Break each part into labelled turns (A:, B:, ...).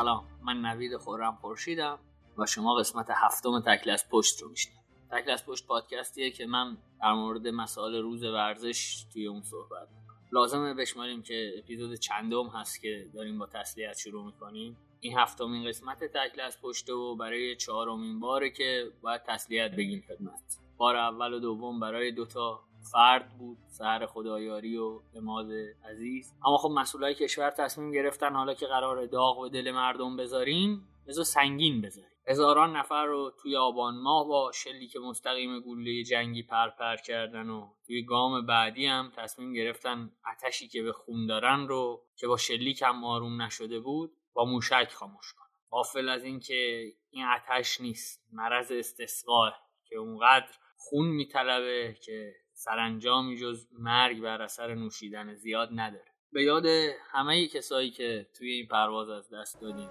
A: سلام من نوید خورم خورشیدم و شما قسمت هفتم تکل از پشت رو میشنید تکل از پشت پادکستیه که من در مورد مسائل روز ورزش توی اون صحبت می‌کنم. لازمه بشماریم که اپیزود چندم هست که داریم با تسلیت شروع می‌کنیم. این هفتمین قسمت تکل از پشت و برای چهارمین باره که باید تسلیت بگیم خدمت. بار اول و دوم برای دوتا فرد بود سهر خدایاری و اماد عزیز. اما خب مسئولای کشور تصمیم گرفتن حالا که قرار داغ به دل مردم بذاریم بذار سنگین بذاریم. هزاران نفر رو توی آبان ماه با شلیک مستقیم گوله جنگی پرپر کردن و توی گام بعدی هم تصمیم گرفتن اتشی که به خون دارن رو که با شلیک هم آروم نشده بود با موشک خاموش کنن. غافل از اینکه این اتش نیست مرض استسقاه که اونقدر خون میطلبه که سرانجامی جز مرگ بر اثر نوشیدن زیاد نداره. به یاد همه کسایی که توی این پرواز از دست دادیم.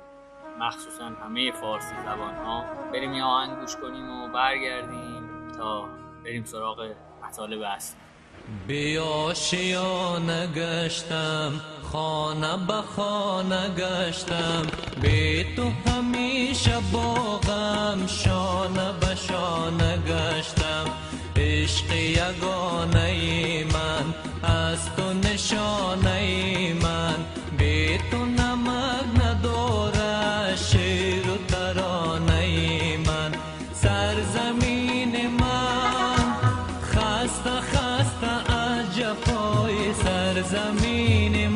A: مخصوصا همه فارسی زبان ها بریم یه آهنگ گوش کنیم و برگردیم تا بریم سراغ مطالب اصلی.
B: بیا گشتم خانه به خانه گشتم. به تو همیشه باغم شانه به شانه گشتم. عشق یگانه من از تو نشانه من. به تو نمک نداره شیر و ترانه من. سرزمین من خسته خسته از جفای سرزمین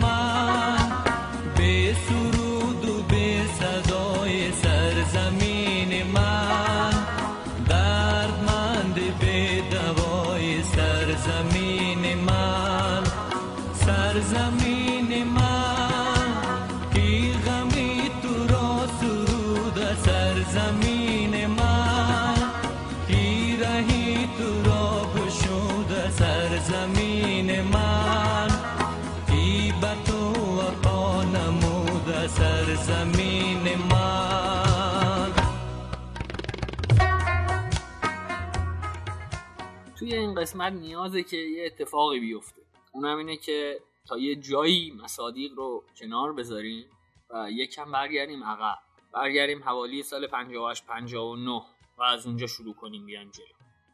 A: توی این قسمت نیازه که یه اتفاقی بیفته. اونم اینه که تا یه جایی مصادیق رو کنار بذاریم و یکم برگردیم عقب. برگردیم حوالی سال 58 59 و از اونجا شروع کنیم بیان جلو.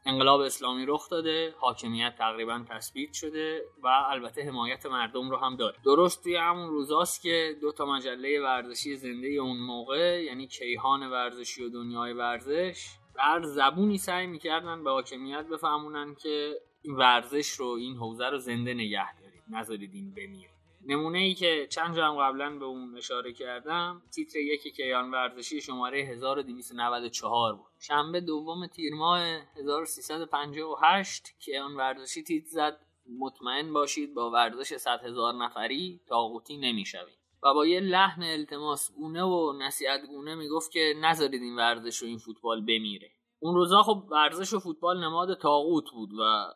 A: انقلاب اسلامی رخ داده حاکمیت تقریبا تثبیت شده و البته حمایت مردم رو هم داره. درست توی همون روزاست که دو تا مجله ورزشی زنده اون موقع یعنی کیهان ورزشی و دنیای ورزش هر زبونی سعی می‌کردن به حاکمیت بفهمونن که این ورزش رو این حوزه رو زنده نگه دارید نذارید این بمیره. نمونه ای که چند جا هم قبلا به اون اشاره کردم تیتر یکی کیان ورزشی شماره 1294 بود. شنبه دوم تیر ماه 1358 کیان ورزشی تیتر زد مطمئن باشید با ورزش 100 هزار نفری تاغوتی نمی‌شوید. و با یه لحن التماس گونه و نصیحت گونه می‌گفت که نذارید این ورزش و این فوتبال بمیره. اون روزا خب ورزش و فوتبال نماد تاغوت بود و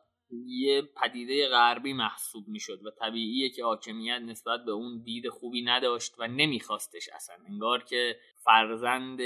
A: یه پدیده غربی محسوب می‌شد و طبیعیه که حاکمیت نسبت به اون دید خوبی نداشت و نمیخواستش اصلا. انگار که فرزند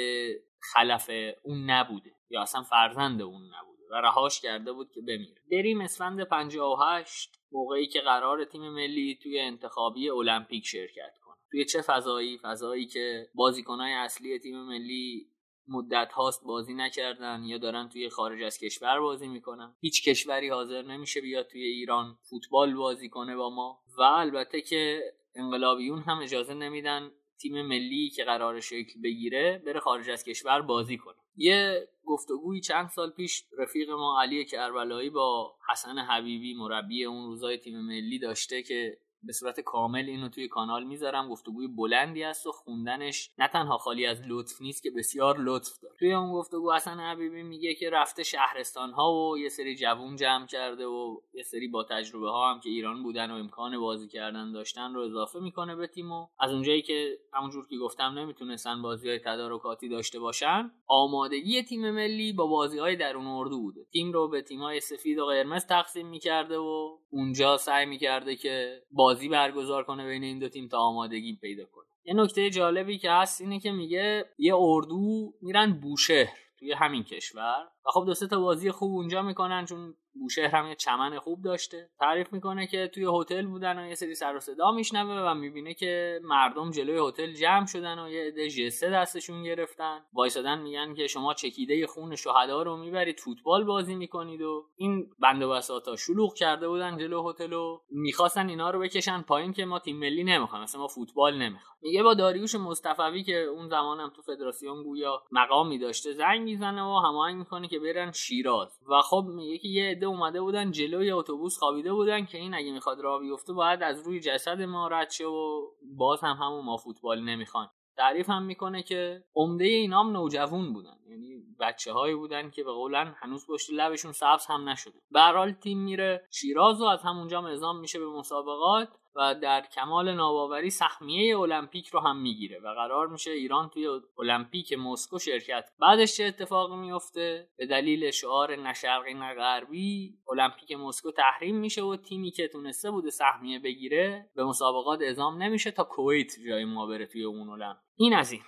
A: خلف اون نبوده یا اصلا فرزند اون نبوده. و رهاش کرده بود که بمیره. بریم اسفند 58 موقعی که قرار تیم ملی توی انتخابی المپیک شرکت کنه. توی چه فضایی؟ فضایی که بازیکنهای اصلی تیم ملی مدت هاست بازی نکردن یا دارن توی خارج از کشور بازی می‌کنن. هیچ کشوری حاضر نمیشه بیاد توی ایران فوتبال بازی کنه با ما. و البته که انقلابیون هم اجازه نمیدن تیم ملی که قرار شکل بگیره بره خارج از کشور بازی کنه. یه گفتگویی چند سال پیش رفیق ما علی کربلایی با حسن حبیبی مربی اون روزای تیم ملی داشته که به صورت کامل اینو توی کانال می‌ذارم. گفتگوی بلندی است و خوندنش نه تنها خالی از لطف نیست که بسیار لطف داره. توی اون گفتگو حسن حبیبی میگه که رفته شهرستان ها و یه سری جوون جمع کرده و یه سری با تجربه ها هم که ایران بودن و امکان بازی کردن داشتن رو اضافه می‌کنه به تیم و از اونجایی که همونجور که گفتم نمی‌تونستن بازی های تدارکاتی داشته باشن آمادگی تیم ملی با بازی های درون اردو بوده. تیم رو به تیم های سفید و قرمز تقسیم می‌کرده و اونجا سعی می‌کرده که بازی برگزار کنه بین این دو تیم تا آمادگی پیدا کنه. یه نکته جالبی که هست اینه که میگه یه اردو میرن بوشهر توی همین کشور و خب دو تا بازی خوب اونجا می‌کنن چون بوشهر هم یه چمن خوب داشته. تعریف می‌کنه که توی هتل بودن و یه سری سر و صدا میشنوه و می‌بینه که مردم جلوی هتل جمع شدن و یه عده جسه دستشون گرفتن. وایسادن میگن که شما چکیده خون شهدا رو می‌برید فوتبال بازی می‌کنید و این بند و بساطا شلوغ کرده بودن جلو هتل و می‌خواستن اینا رو بکشن پایین که ما تیم ملی نمی‌خوایم مثلا ما فوتبال نمی‌خوایم. میگه با داریوش مصطفی که اون زمانم تو فدراسیون گویا مقامی داشته زنگ می‌زنه و هماهنگ می‌کنه که برن شیراز. و خب میگه که یه عده اومده بودن جلوی اتوبوس خوابیده بودن که این اگه می‌خواد راه بیفته باید از روی جسد ما رد شه و باز هم همون ما فوتبال نمی‌خوان. تعریف هم می‌کنه که عمده اینام نوجوان بودن. یعنی بچه هایی بودن که به قولن هنوز پشت لبشون سبز هم نشده. به تیم میره شیراز و از همونجا اعزام میشه به مسابقات و در کمال ناباوری سهمیه المپیک رو هم می‌گیره و قرار میشه ایران توی المپیک مسکو شرکت بعدش چه اتفاقی میفته؟ به دلیل شعار نه شرقی نه غربی المپیک مسکو تحریم میشه و تیمی که تونسته بوده سهمیه بگیره به مسابقات اعزام نمیشه تا کویت جای ما بره توی اون المپیک. این از این.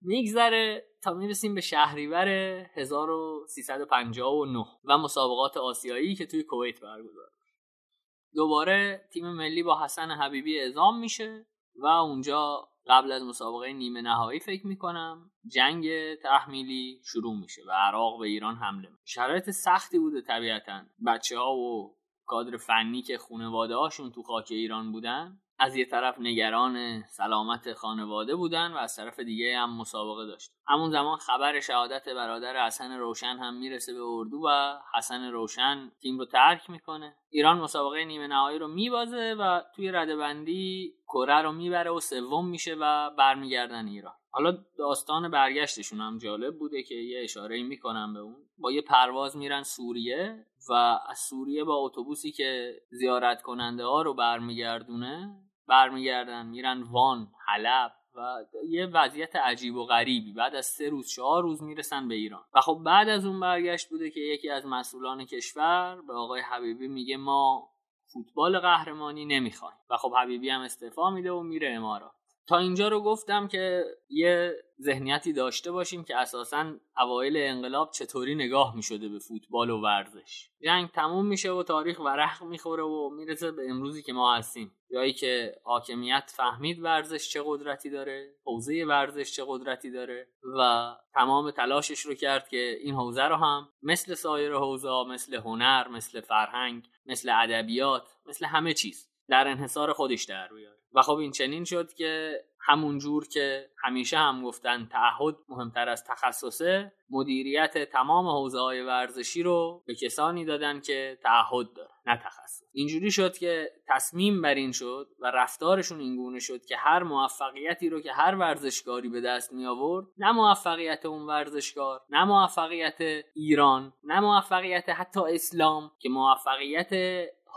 A: میگذره تا می‌رسیم به شهریور 1359 و مسابقات آسیایی که توی کویت برگزار. دوباره تیم ملی با حسن حبیبی اعزام میشه و اونجا قبل از مسابقه نیمه نهایی فکر می‌کنم جنگ تحمیلی شروع میشه و عراق به ایران حمله میشه شرایط سختی بوده طبیعتا. بچه ها و کادر فنی که خانواده هاشون تو خاک ایران بودن از یه طرف نگران سلامت خانواده بودن و از طرف دیگه هم مسابقه داشت. همون زمان خبر شهادت برادر حسن روشن هم می‌رسه به اردو و حسن روشن تیم رو ترک می‌کنه. ایران مسابقه نیمه نهایی رو میبازه و توی رده بندی کره رو می‌بره و سوم میشه و برمیگردن ایران. حالا داستان برگشتشون هم جالب بوده که یه اشاره می‌کنم به اون. با یه پرواز میرن سوریه و از سوریه با اتوبوسی که زیارت کننده ها رو برمیگردونه برمیگردن میرن وان حلب و یه وضعیت عجیب و غریبی. بعد از سه روز چهار روز می‌رسن به ایران. و خب بعد از اون برگشت بوده که یکی از مسئولان کشور به آقای حبیبی میگه ما فوتبال قهرمانی نمی‌خوایم. و خب حبیبی هم استعفا میده و میره امارات. تا اینجا رو گفتم که یه ذهنیتی داشته باشیم که اساسا اوایل انقلاب چطوری نگاه می شده به فوتبال و ورزش. جنگ تموم میشه و تاریخ ورق می‌خوره و می‌رسه به امروزی که ما هستیم. جایی که حاکمیت فهمید ورزش چه قدرتی داره حوزه ورزش چه قدرتی داره و تمام تلاشش رو کرد که این حوزه رو هم مثل سایر حوزه مثل هنر مثل فرهنگ مثل ادبیات مثل همه چیز. در انحصار خودش در بیاره و خب این چنین شد که همون جور که همیشه هم گفتن تعهد مهمتر از تخصصه مدیریت تمام حوزه های ورزشی رو به کسانی دادن که تعهد داره نه تخصص. اینجوری شد که تصمیم بر این شد و رفتارشون اینگونه شد که هر موفقیتی رو که هر ورزشکاری به دست می آورد نه موفقیت اون ورزشکار نه موفقیت ایران نه موفقیت حتی اسلام که موفقیت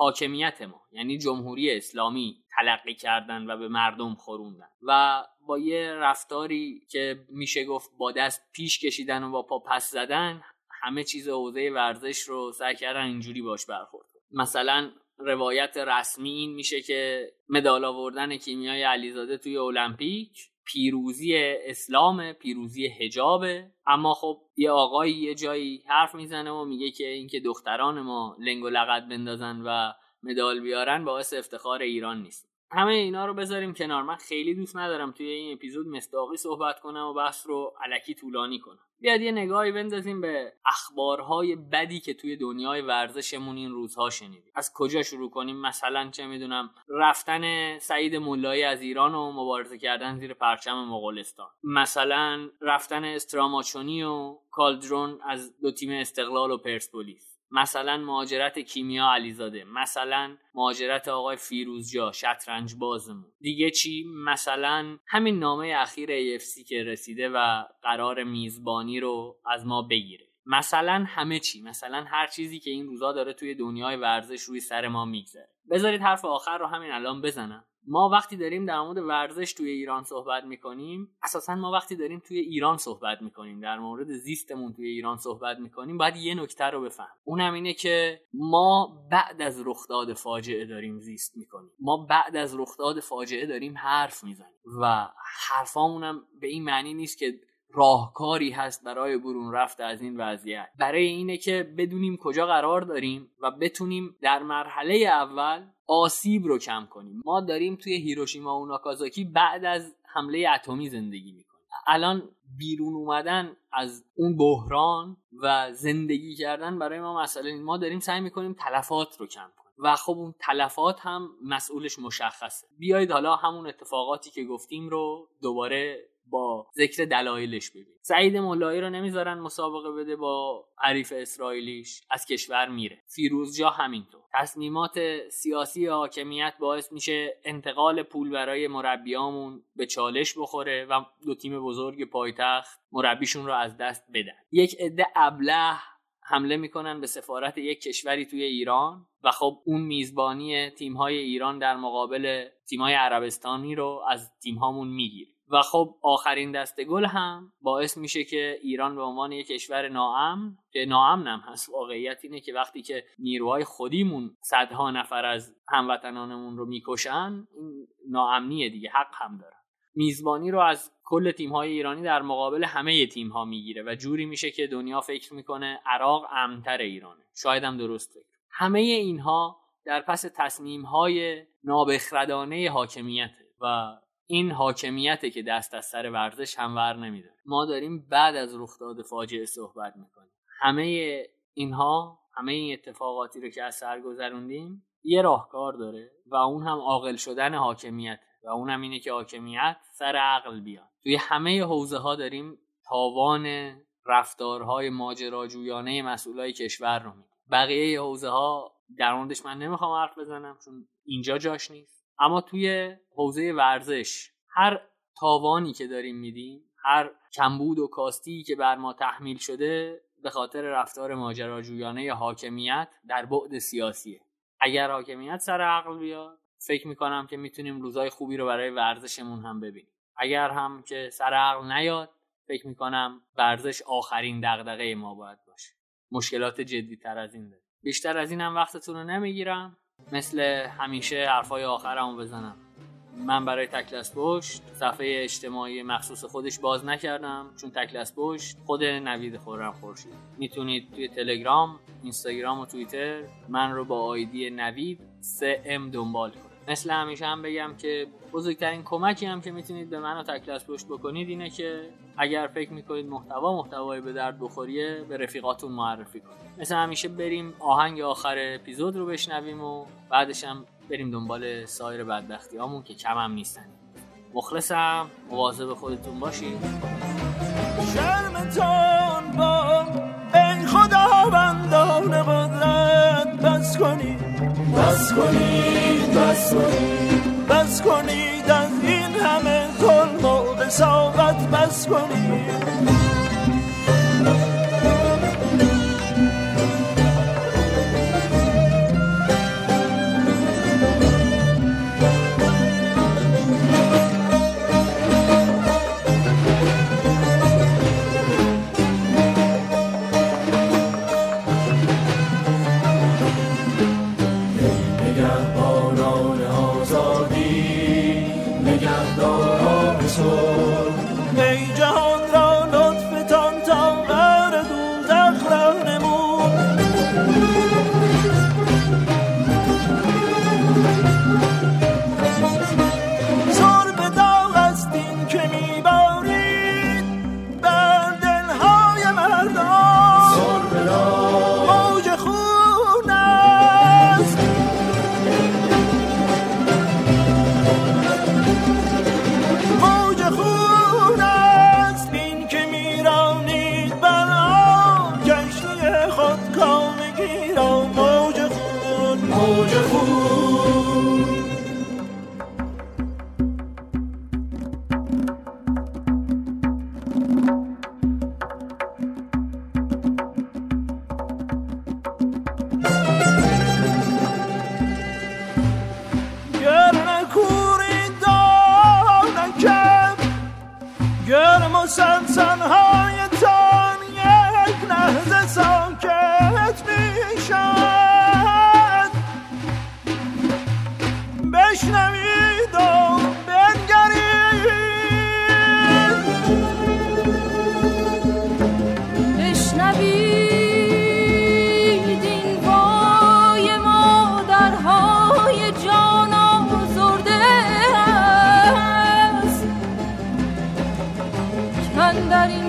A: حاکمیت ما یعنی جمهوری اسلامی تلقی کردن و به مردم خوروندن و با یه رفتاری که میشه گفت با دست پیش کشیدن و با پا پس زدن همه چیز حوزه ورزش رو سعی کردن اینجوری باش برخورد مثلا روایت رسمی این میشه که مدال آوردن کیمیای علیزاده توی المپیک پیروزی اسلام پیروزی حجابه اما خب یه آقایی یه جایی حرف می‌زنه و میگه که اینکه دختران ما لنگ و لغت بندازن و مدال بیارن باعث افتخار ایران نیست. همه اینا رو بذاریم کنار. من خیلی دوست ندارم توی این اپیزود مستاقی صحبت کنم و بحث رو علکی طولانی کنم. بیاد یه نگاهی بندازیم به اخبارهای بدی که توی دنیای ورزشمون این روزها شنیدیم. از کجا شروع کنیم؟ مثلا چه می‌دونم رفتن سعید مولایی از ایران و مبارزه کردن زیر پرچم مغولستان. مثلا رفتن استراماچونی و کالدرون از دو تیم استقلال و پرسپولیس. مثلا مهاجرت کیمیا علیزاده مثلا مهاجرت آقای فیروزجا شطرنج بازمون دیگه چی؟ مثلا همین نامه اخیر AFC که رسیده و قرار میزبانی رو از ما بگیره. مثلا همه چی مثلا هر چیزی که این روزا داره توی دنیای ورزش روی سر ما میگذره. بذارید حرف آخر رو همین الان بزنم. ما وقتی داریم در مورد ورزش توی ایران صحبت می‌کنیم اساسا ما وقتی داریم توی ایران صحبت می‌کنیم در مورد زیستمون توی ایران صحبت می‌کنیم باید یه نکته رو بفهم. اونم اینه که ما بعد از رخداد فاجعه داریم زیست می‌کنیم. ما بعد از رخداد فاجعه داریم حرف می‌زنیم و حرفامونم به این معنی نیست که راهکاری هست برای برون رفت از این وضعیت. برای اینه که بدونیم کجا قرار داریم و بتونیم در مرحله اول آسیب رو کم کنیم. ما داریم توی هیروشیما و ناکازاکی بعد از حمله اتمی زندگی می‌کنیم. الان بیرون اومدن از اون بحران و زندگی کردن برای ما مسئله ما داریم سعی می‌کنیم تلفات رو کم کنیم. و خب اون تلفات هم مسئولش مشخصه. بیایید حالا همون اتفاقاتی که گفتیم رو دوباره با ذکر دلایلش ببین سعید مولایی رو نمی‌ذارن مسابقه بده با حریف اسرائیلیش از کشور میره. فیروزجا همینطور. تصمیمات سیاسی حاکمیت باعث میشه انتقال پول برای مربیامون به چالش بخوره و دو تیم بزرگ پایتخت مربیشون رو از دست بدن. یک عده ابله حمله می‌کنن به سفارت یک کشوری توی ایران و خب اون میزبانی تیمهای ایران در مقابل تیمهای عربستانی رو از تیمهامون می‌گیره. و خب آخرین دست گل هم باعث میشه که ایران به عنوان یک کشور ناامن که ناامن هم هست واقعیت اینه که وقتی که نیروهای خودیمون صدها نفر از هموطنانمون رو می‌کشن ناامنیه دیگه حق هم دارن. میزبانی رو از کل تیم‌های ایرانی در مقابل همه تیم‌ها می‌گیره و جوری میشه که دنیا فکر می‌کنه عراق امنتر ایرانه. شاید هم درست فکر. همه اینها در پس تصمیم‌های نابخردانه حاکمیته و این حاکمیته که دست از سر ورزش هم ور نمیداره. ما داریم بعد از رخداد فاجعه صحبت می‌کنیم. همه اینها همه این اتفاقاتی رو که از سر گذروندیم یه راهکار داره و اون هم عاقل شدن حاکمیت و اون هم اینه که حاکمیت سر عقل بیاد. توی همه حوزه ها داریم تاوان رفتارهای ماجراجویانه مسئولای کشور رو میدیم بقیه حوزه ها در موردش من نمی‌خوام حرف بزنم چون اینجا جاش نیست. اما توی حوزه ورزش هر تاوانی که داریم میدیم هر کمبود و کاستی که بر ما تحمیل شده به خاطر رفتار ماجراجویانه حاکمیت در بعد سیاسیه. اگر حاکمیت سر عقل بیاد فکر می‌کنم که می‌تونیم روزای خوبی رو برای ورزشمون هم ببینیم. اگر هم که سر عقل نیاد فکر می‌کنم ورزش آخرین دغدغه ما باید باشه. مشکلات جدی تر از این داره بیشتر از اینم وقتتون رو نمی‌گیرم. مثل همیشه حرفای آخرمو بزنم. من برای تکلس پشت صفحه اجتماعی مخصوص خودش باز نکردم چون تکلس پشت خود نوید خورم خورشید. می‌تونید توی تلگرام اینستاگرام و توییتر من رو با آیدی نوید 3M دنبال کنید. مثل همیشه هم بگم که بزرگترین کمکی هم که می‌تونید به من و تکلس پشت بکنید اینه که اگر فکر می‌کنید محتوا محتوای به درد بخوریه به رفیقاتون معرفی کنید. مثل همیشه بریم آهنگ آخر اپیزود رو بشنویم و بعدش هم بریم دنبال سایر بدبختی هامون که کم هم نیستن. مخلصم مواظب خودتون باشید
C: شرمتان با ای خداوندان قدرت بس کنید بس کنید بس کنید بس کنید از این همه ظلم و قساوت بس کنید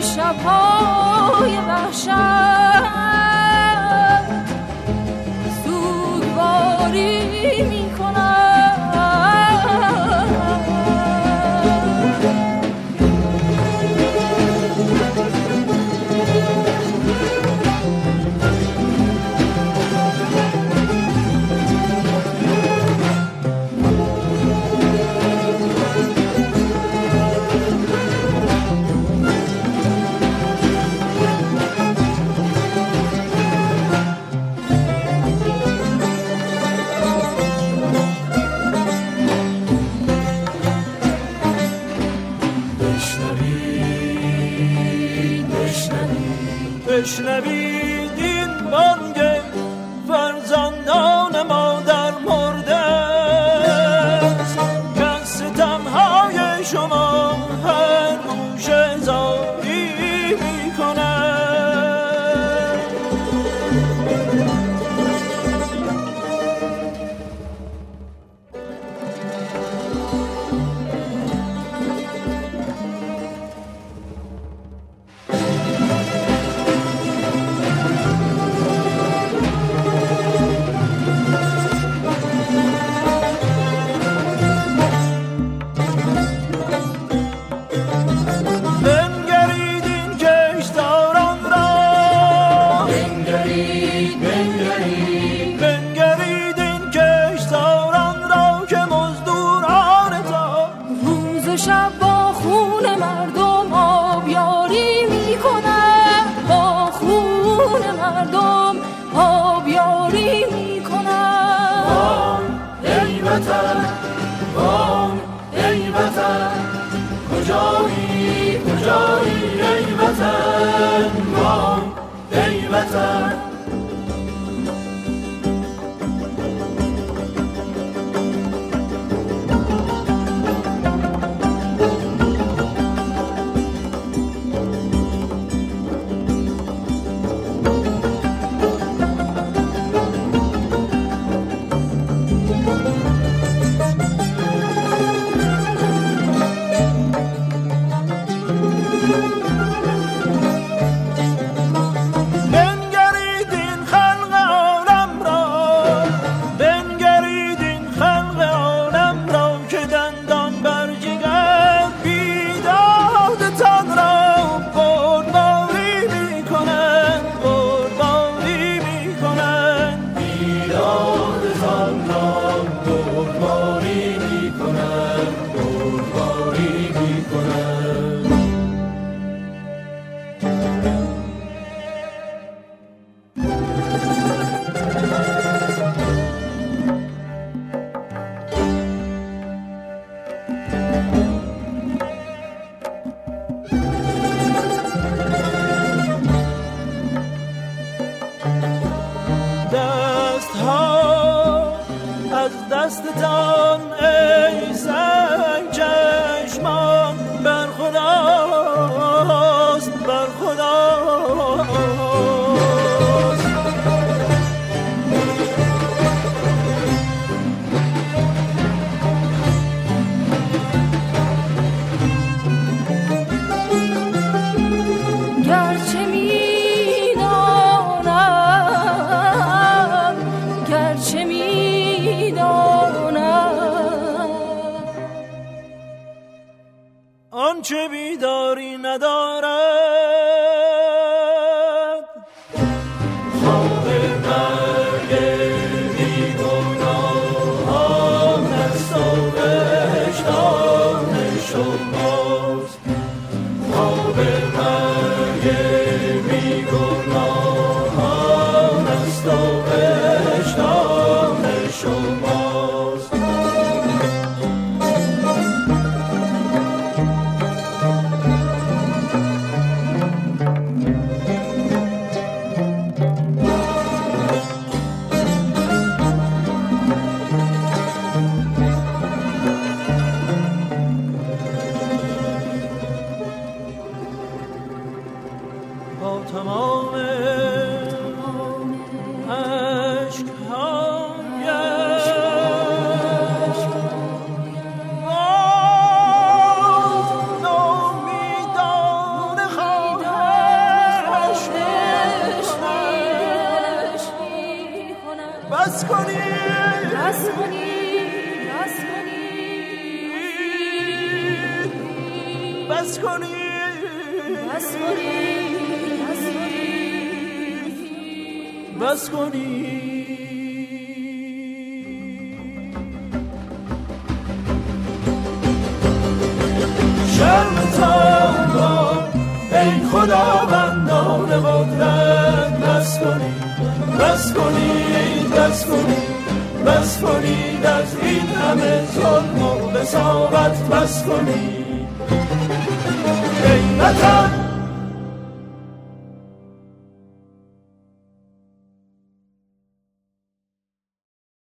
C: شبها وطن. وام ای وطن. کجایی کجایی ای وطن. وام ای وطن. چه بیداری ندارد. بس کنید
D: بس کنید
C: بس کنید شرمتان دار ای خداوندان قدرت بس کنید بس کنید بس کنید بس کنید از این همه ظلم و بساقت بس کنید ای وطن